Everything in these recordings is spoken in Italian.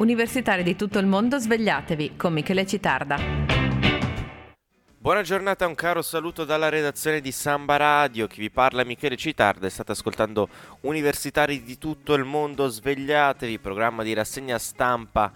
Universitari di tutto il mondo, svegliatevi con Michele Citarda. Buona giornata, un caro saluto dalla redazione di Samba Radio. Chi vi parla è Michele Citarda state ascoltando Universitari di tutto il mondo, svegliatevi, programma di rassegna stampa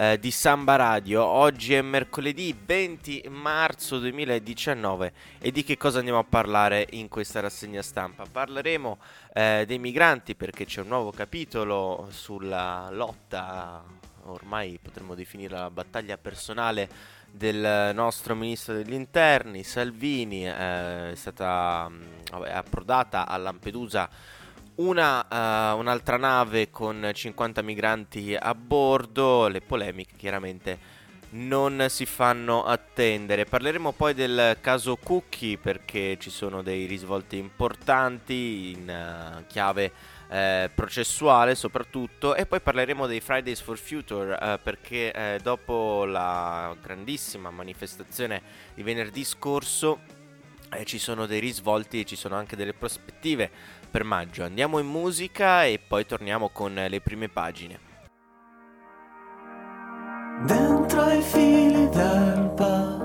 eh, di Samba Radio. Oggi è mercoledì 20 marzo 2019 e di che cosa andiamo a parlare in questa rassegna stampa? Parleremo eh, dei migranti perché c'è un nuovo capitolo sulla lotta, ormai potremmo definire la battaglia personale del nostro ministro degli interni Salvini eh, è stata mh, approdata a Lampedusa una, uh, un'altra nave con 50 migranti a bordo, le polemiche chiaramente non si fanno attendere. Parleremo poi del caso Cookie perché ci sono dei risvolti importanti in uh, chiave uh, processuale soprattutto e poi parleremo dei Fridays for Future uh, perché dopo la grandissima manifestazione di venerdì scorso eh, ci sono dei risvolti e ci sono anche delle prospettive per maggio. Andiamo in musica e poi torniamo con le prime pagine. Dentro i fili d'erba,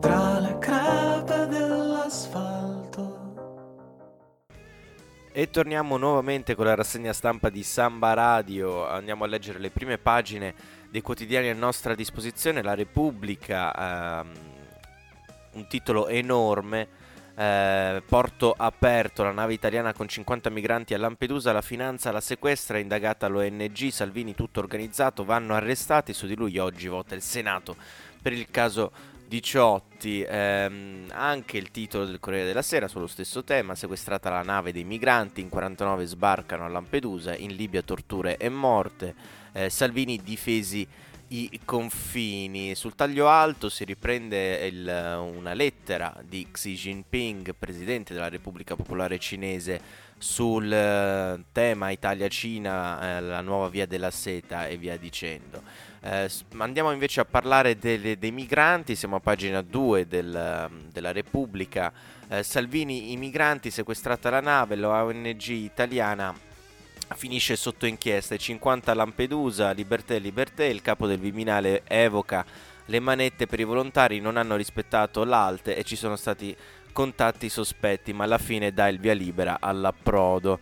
tra le crepe dell'asfalto. E torniamo nuovamente con la rassegna stampa di Samba Radio. Andiamo a leggere le prime pagine dei quotidiani a nostra disposizione. La Repubblica, ehm, un titolo enorme eh, porto aperto, la nave italiana con 50 migranti a Lampedusa, la finanza la sequestra, indagata l'ONG, Salvini tutto organizzato, vanno arrestati, su di lui oggi vota il Senato per il caso Diciotti, ehm, anche il titolo del Corriere della Sera sullo stesso tema, sequestrata la nave dei migranti, in 49 sbarcano a Lampedusa, in Libia torture e morte, eh, Salvini difesi i confini. Sul taglio alto si riprende il, una lettera di Xi Jinping, presidente della Repubblica Popolare Cinese, sul eh, tema Italia-Cina, eh, la nuova via della seta e via dicendo. Eh, andiamo invece a parlare delle, dei migranti, siamo a pagina 2 del, della Repubblica. Eh, Salvini, i migranti, sequestrata la nave, l'ONG italiana finisce sotto inchiesta. 50 a Lampedusa, Liberté, Liberté, il capo del Viminale evoca le manette per i volontari non hanno rispettato l'ALTE e ci sono stati contatti sospetti, ma alla fine dà il via libera all'approdo.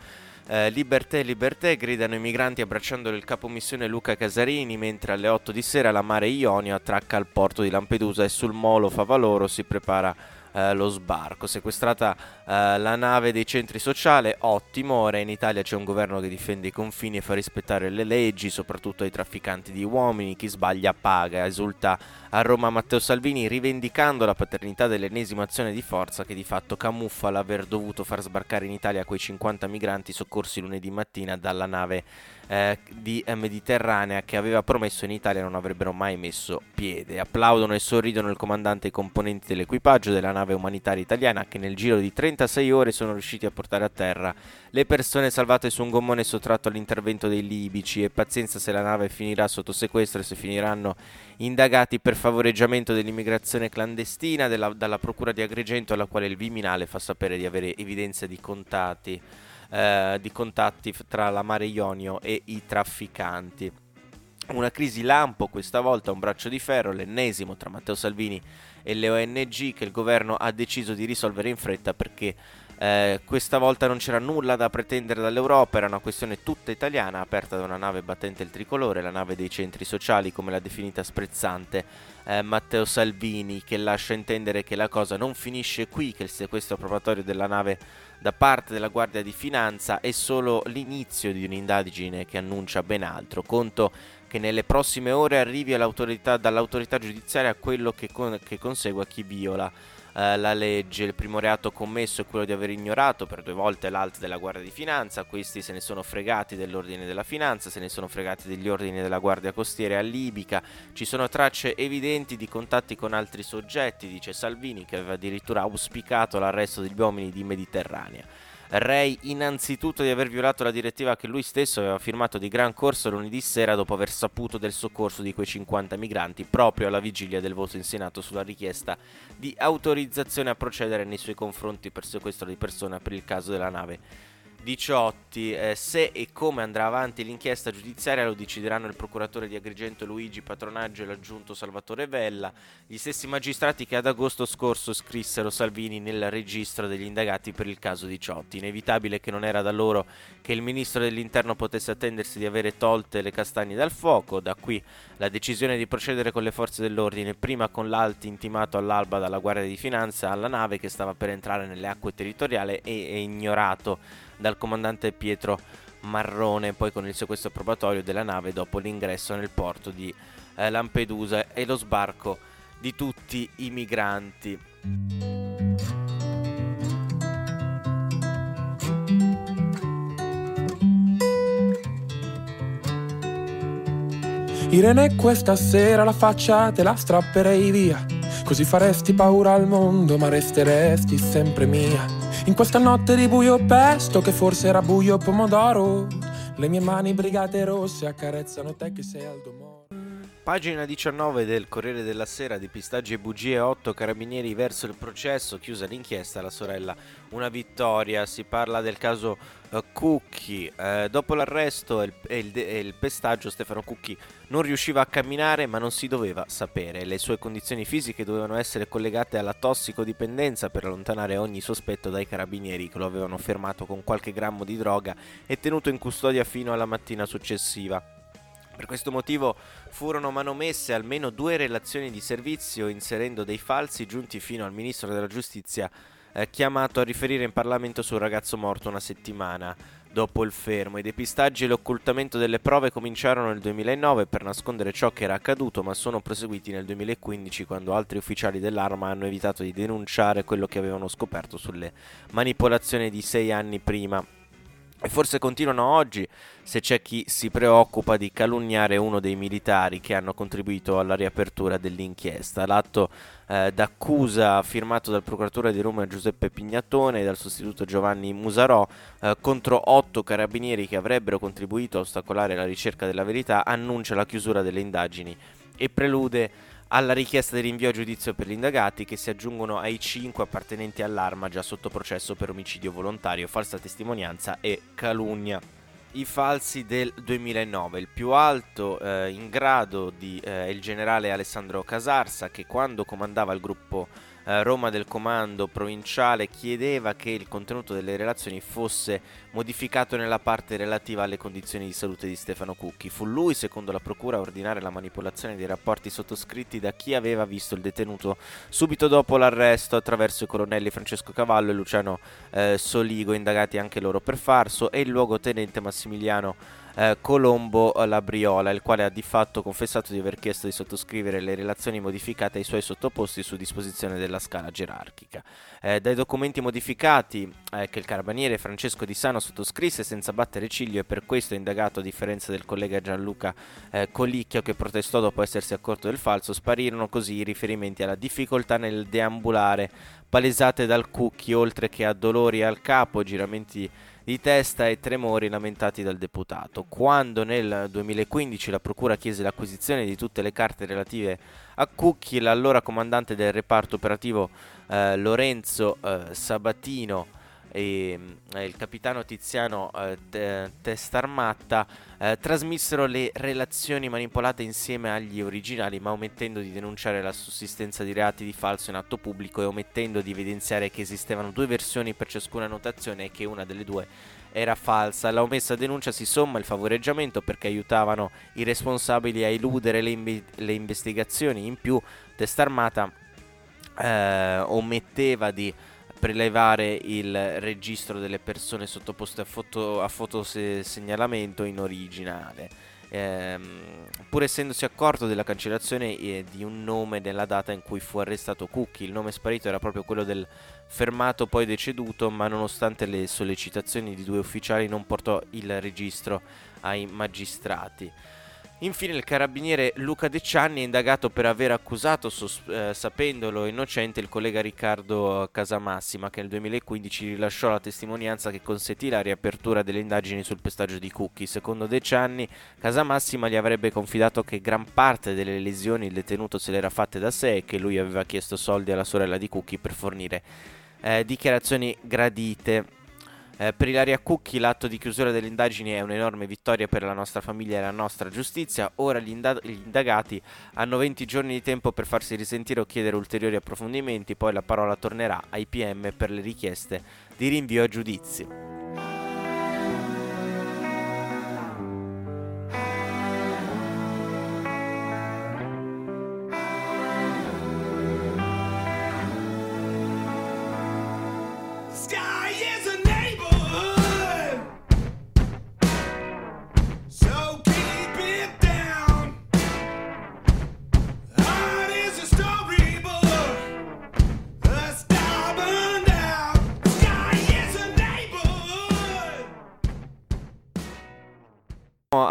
Eh, liberté, liberté, gridano i migranti abbracciando il capo missione Luca Casarini, mentre alle 8 di sera la Mare Ionio attracca al porto di Lampedusa e sul molo Favaloro si prepara eh, lo sbarco. Sequestrata eh, la nave dei centri sociali, ottimo, ora in Italia c'è un governo che difende i confini e fa rispettare le leggi, soprattutto ai trafficanti di uomini, chi sbaglia paga, esulta a Roma Matteo Salvini rivendicando la paternità dell'ennesima azione di forza che di fatto camuffa l'aver dovuto far sbarcare in Italia quei 50 migranti soccorsi lunedì mattina dalla nave eh, di eh, Mediterranea che aveva promesso in Italia non avrebbero mai messo piede. Applaudono e sorridono il comandante e i componenti dell'equipaggio della nave umanitaria italiana che nel giro di 36 ore sono riusciti a portare a terra le persone salvate su un gommone sottratto all'intervento dei libici e pazienza se la nave finirà sotto sequestro e se finiranno indagati per favoreggiamento dell'immigrazione clandestina della, dalla procura di Agrigento alla quale il Viminale fa sapere di avere evidenza di contatti eh, di contatti tra la Mare Ionio e i trafficanti. Una crisi lampo, questa volta un braccio di ferro, l'ennesimo tra Matteo Salvini e le ONG che il governo ha deciso di risolvere in fretta perché eh, questa volta non c'era nulla da pretendere dall'Europa, era una questione tutta italiana, aperta da una nave battente il tricolore, la nave dei centri sociali, come l'ha definita sprezzante eh, Matteo Salvini, che lascia intendere che la cosa non finisce qui, che il sequestro probatorio della nave da parte della Guardia di Finanza è solo l'inizio di un'indagine che annuncia ben altro. Conto che nelle prossime ore arrivi dall'autorità giudiziaria quello che, con, che consegua chi viola eh, la legge. Il primo reato commesso è quello di aver ignorato per due volte l'alto della Guardia di Finanza. Questi se ne sono fregati dell'ordine della finanza, se ne sono fregati degli ordini della Guardia Costiera libica. Ci sono tracce evidenti di contatti con altri soggetti, dice Salvini, che aveva addirittura auspicato l'arresto degli uomini di Mediterranea. Rei innanzitutto di aver violato la direttiva che lui stesso aveva firmato di gran corso lunedì sera dopo aver saputo del soccorso di quei 50 migranti proprio alla vigilia del voto in Senato sulla richiesta di autorizzazione a procedere nei suoi confronti per sequestro di persona per il caso della nave Diciotti. Eh, se e come andrà avanti l'inchiesta giudiziaria lo decideranno il procuratore di Agrigento Luigi Patronaggio e l'aggiunto Salvatore Vella, gli stessi magistrati che ad agosto scorso scrissero Salvini nel registro degli indagati per il caso Diciotti. Inevitabile che non era da loro che il ministro dell'interno potesse attendersi di avere tolte le castagne dal fuoco, da qui la decisione di procedere con le forze dell'ordine, prima con l'alti intimato all'alba dalla Guardia di Finanza alla nave che stava per entrare nelle acque territoriali e, e ignorato dal comandante Pietro Marrone, poi con il sequestro probatorio della nave dopo l'ingresso nel porto di eh, Lampedusa e lo sbarco di tutti i migranti. Irene questa sera la faccia te la strapperei via Così faresti paura al mondo ma resteresti sempre mia in questa notte di buio pesto che forse era buio pomodoro Le mie mani brigate rosse accarezzano te che sei al domoro Pagina 19 del Corriere della Sera di pistaggi e bugie 8 carabinieri verso il processo, chiusa l'inchiesta, la sorella una vittoria, si parla del caso uh, Cucchi, uh, dopo l'arresto e il, il, il, pestaggio Stefano Cucchi non riusciva a camminare ma non si doveva sapere, le sue condizioni fisiche dovevano essere collegate alla tossicodipendenza per allontanare ogni sospetto dai carabinieri che lo avevano fermato con qualche grammo di droga e tenuto in custodia fino alla mattina successiva. Per questo motivo furono manomesse almeno due relazioni di servizio inserendo dei falsi giunti fino al ministro della giustizia eh, chiamato a riferire in Parlamento sul ragazzo morto una settimana dopo il fermo. I depistaggi e l'occultamento delle prove cominciarono nel 2009 per nascondere ciò che era accaduto, ma sono proseguiti nel 2015 quando altri ufficiali dell'arma hanno evitato di denunciare quello che avevano scoperto sulle manipolazioni di sei anni prima. E forse continuano oggi se c'è chi si preoccupa di calunniare uno dei militari che hanno contribuito alla riapertura dell'inchiesta. L'atto eh, d'accusa firmato dal procuratore di Roma Giuseppe Pignatone e dal sostituto Giovanni Musarò eh, contro otto carabinieri che avrebbero contribuito a ostacolare la ricerca della verità annuncia la chiusura delle indagini e prelude alla richiesta di rinvio a giudizio per gli indagati che si aggiungono ai cinque appartenenti all'arma già sotto processo per omicidio volontario, falsa testimonianza e calunnia. I falsi del 2009, il più alto eh, in grado di, eh, è il generale Alessandro Casarsa che quando comandava il gruppo eh, Roma del comando provinciale chiedeva che il contenuto delle relazioni fosse modificato nella parte relativa alle condizioni di salute di Stefano Cucchi. Fu lui, secondo la procura, a ordinare la manipolazione dei rapporti sottoscritti da chi aveva visto il detenuto subito dopo l'arresto attraverso i colonnelli Francesco Cavallo e Luciano eh, Soligo, indagati anche loro per farso, e il luogotenente Massimiliano eh, Colombo Labriola, il quale ha di fatto confessato di aver chiesto di sottoscrivere le relazioni modificate ai suoi sottoposti su disposizione della scala gerarchica. Eh, dai documenti modificati eh, che il carabiniere Francesco Di Sano sottoscrisse senza battere ciglio e per questo è indagato a differenza del collega Gianluca eh, Colicchio che protestò dopo essersi accorto del falso, sparirono così i riferimenti alla difficoltà nel deambulare palesate dal Cucchi oltre che a dolori al capo, giramenti di testa e tremori lamentati dal deputato. Quando nel 2015 la Procura chiese l'acquisizione di tutte le carte relative a Cucchi, l'allora comandante del reparto operativo eh, Lorenzo eh, Sabatino e eh, il capitano Tiziano eh, Testarmatta eh, trasmissero le relazioni manipolate insieme agli originali ma omettendo di denunciare la sussistenza di reati di falso in atto pubblico e omettendo di evidenziare che esistevano due versioni per ciascuna notazione e che una delle due era falsa. La omessa denuncia si somma il favoreggiamento perché aiutavano i responsabili a eludere le, imbe- le investigazioni. In più, Testarmata eh, ometteva di prelevare il registro delle persone sottoposte a, foto, a fotosegnalamento in originale. Ehm, pur essendosi accorto della cancellazione eh, di un nome nella data in cui fu arrestato Cookie, il nome sparito era proprio quello del fermato poi deceduto, ma nonostante le sollecitazioni di due ufficiali non portò il registro ai magistrati. Infine il carabiniere Luca De Cianni è indagato per aver accusato, sos- eh, sapendolo innocente, il collega Riccardo Casamassima che nel 2015 rilasciò la testimonianza che consentì la riapertura delle indagini sul pestaggio di Cucchi. Secondo De Cianni, Casamassima gli avrebbe confidato che gran parte delle lesioni il detenuto se le era fatte da sé e che lui aveva chiesto soldi alla sorella di Cucchi per fornire eh, dichiarazioni gradite Eh, per Ilaria Cucchi l'atto di chiusura delle indagini è un'enorme vittoria per la nostra famiglia e la nostra giustizia. Ora gli, indag- gli, indagati hanno 20 giorni di tempo per farsi risentire o chiedere ulteriori approfondimenti, poi la parola tornerà ai PM per le richieste di rinvio a giudizio.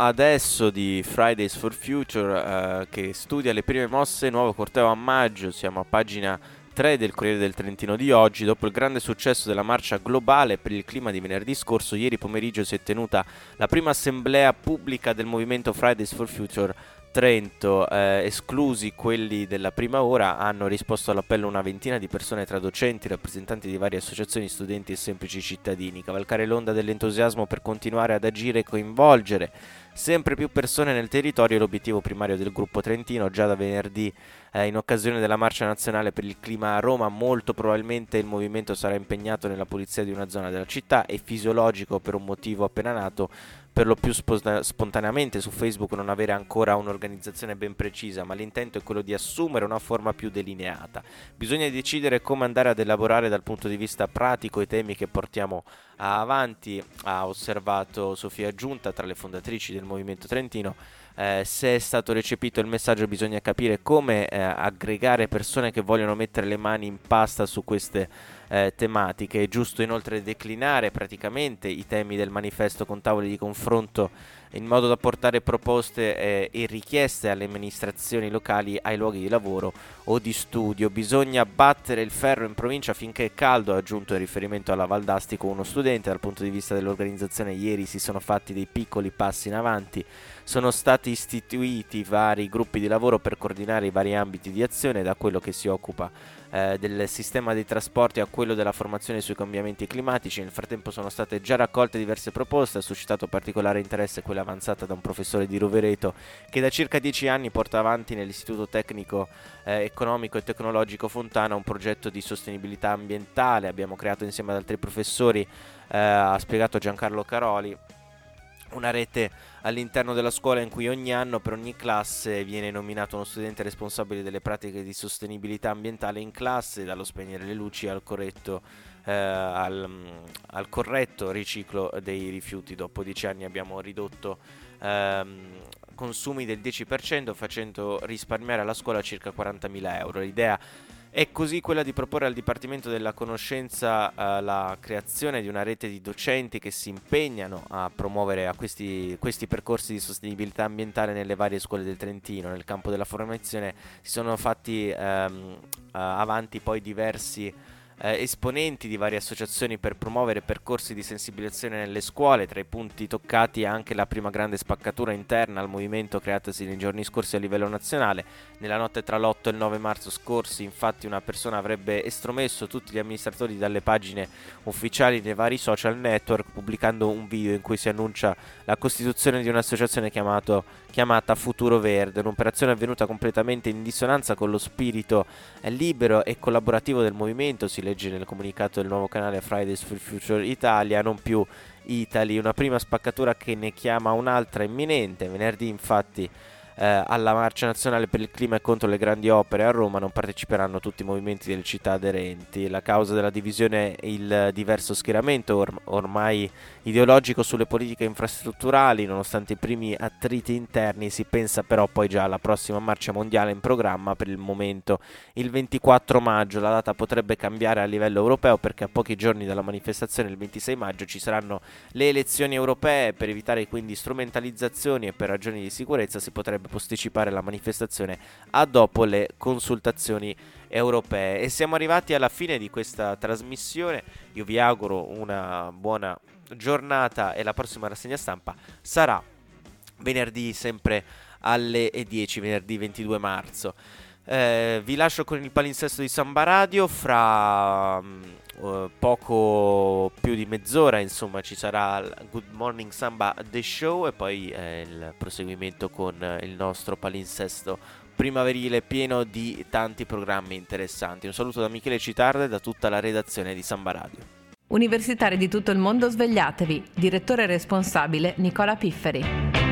Adesso di Fridays for Future eh, che studia le prime mosse, nuovo corteo a maggio, siamo a pagina 3 del Corriere del Trentino di oggi. Dopo il grande successo della marcia globale per il clima di venerdì scorso, ieri pomeriggio si è tenuta la prima assemblea pubblica del movimento Fridays for Future Trento, eh, esclusi quelli della prima ora, hanno risposto all'appello una ventina di persone tra docenti, rappresentanti di varie associazioni, studenti e semplici cittadini. Cavalcare l'onda dell'entusiasmo per continuare ad agire e coinvolgere sempre più persone nel territorio è l'obiettivo primario del gruppo trentino. Già da venerdì, eh, in occasione della marcia nazionale per il clima a Roma, molto probabilmente il movimento sarà impegnato nella pulizia di una zona della città. È fisiologico per un motivo appena nato per lo più spontaneamente su Facebook non avere ancora un'organizzazione ben precisa, ma l'intento è quello di assumere una forma più delineata. Bisogna decidere come andare ad elaborare dal punto di vista pratico i temi che portiamo avanti, ha osservato Sofia Giunta tra le fondatrici del Movimento Trentino. Eh, se è stato recepito il messaggio bisogna capire come eh, aggregare persone che vogliono mettere le mani in pasta su queste eh, tematiche. È giusto inoltre declinare praticamente i temi del manifesto con tavoli di confronto in modo da portare proposte eh, e richieste alle amministrazioni locali ai luoghi di lavoro o di studio. Bisogna battere il ferro in provincia finché è caldo, ha aggiunto in riferimento alla Valdastico uno studente. Dal punto di vista dell'organizzazione ieri si sono fatti dei piccoli passi in avanti, sono stati istituiti vari gruppi di lavoro per coordinare i vari ambiti di azione da quello che si occupa eh, del sistema dei trasporti a quello della formazione sui cambiamenti climatici. Nel frattempo sono state già raccolte diverse proposte, ha suscitato particolare interesse quella avanzata da un professore di Rovereto che da circa dieci anni porta avanti nell'Istituto Tecnico eh, Economico e Tecnologico Fontana un progetto di sostenibilità ambientale. Abbiamo creato insieme ad altri professori, eh, ha spiegato Giancarlo Caroli una rete all'interno della scuola in cui ogni anno per ogni classe viene nominato uno studente responsabile delle pratiche di sostenibilità ambientale in classe, dallo spegnere le luci al corretto, eh, al, al corretto riciclo dei rifiuti. Dopo dieci anni abbiamo ridotto ehm, consumi del 10% facendo risparmiare alla scuola circa 40.000 euro. L'idea è così quella di proporre al Dipartimento della Conoscenza eh, la creazione di una rete di docenti che si impegnano a promuovere a questi, questi, percorsi di sostenibilità ambientale nelle varie scuole del Trentino. Nel campo della formazione si sono fatti ehm, avanti poi diversi eh, esponenti di varie associazioni per promuovere percorsi di sensibilizzazione nelle scuole. Tra i punti toccati anche la prima grande spaccatura interna al movimento creatasi nei giorni scorsi a livello nazionale. Nella notte tra l'8 e il 9 marzo scorsi, infatti, una persona avrebbe estromesso tutti gli amministratori dalle pagine ufficiali dei vari social network, pubblicando un video in cui si annuncia la costituzione di un'associazione chiamato, chiamata Futuro Verde, un'operazione avvenuta completamente in dissonanza con lo spirito libero e collaborativo del movimento. Si legge nel comunicato del nuovo canale Fridays for Future Italia, non più Italy, una prima spaccatura che ne chiama un'altra imminente. Venerdì infatti eh, alla marcia nazionale per il clima e contro le grandi opere a Roma non parteciperanno tutti i movimenti delle città aderenti. La causa della divisione è il diverso schieramento or- ormai ideologico sulle politiche infrastrutturali, nonostante i primi attriti interni, si pensa però poi già alla prossima marcia mondiale in programma per il momento il 24 maggio. La data potrebbe cambiare a livello europeo perché a pochi giorni dalla manifestazione il 26 maggio ci saranno le elezioni europee per evitare quindi strumentalizzazioni e per ragioni di sicurezza si potrebbe posticipare la manifestazione a dopo le consultazioni europee. E siamo arrivati alla fine di questa trasmissione. Io vi auguro una buona giornata e la prossima rassegna stampa sarà venerdì sempre alle 10, venerdì 22 marzo. Eh, vi lascio con il palinsesto di Samba Radio. Fra uh, poco più di mezz'ora, insomma, ci sarà Good Morning Samba The Show e poi eh, il proseguimento con il nostro palinsesto primaverile pieno di tanti programmi interessanti. Un saluto da Michele Citarda e da tutta la redazione di Samba Radio. Universitari di tutto il mondo svegliatevi. Direttore responsabile Nicola Pifferi.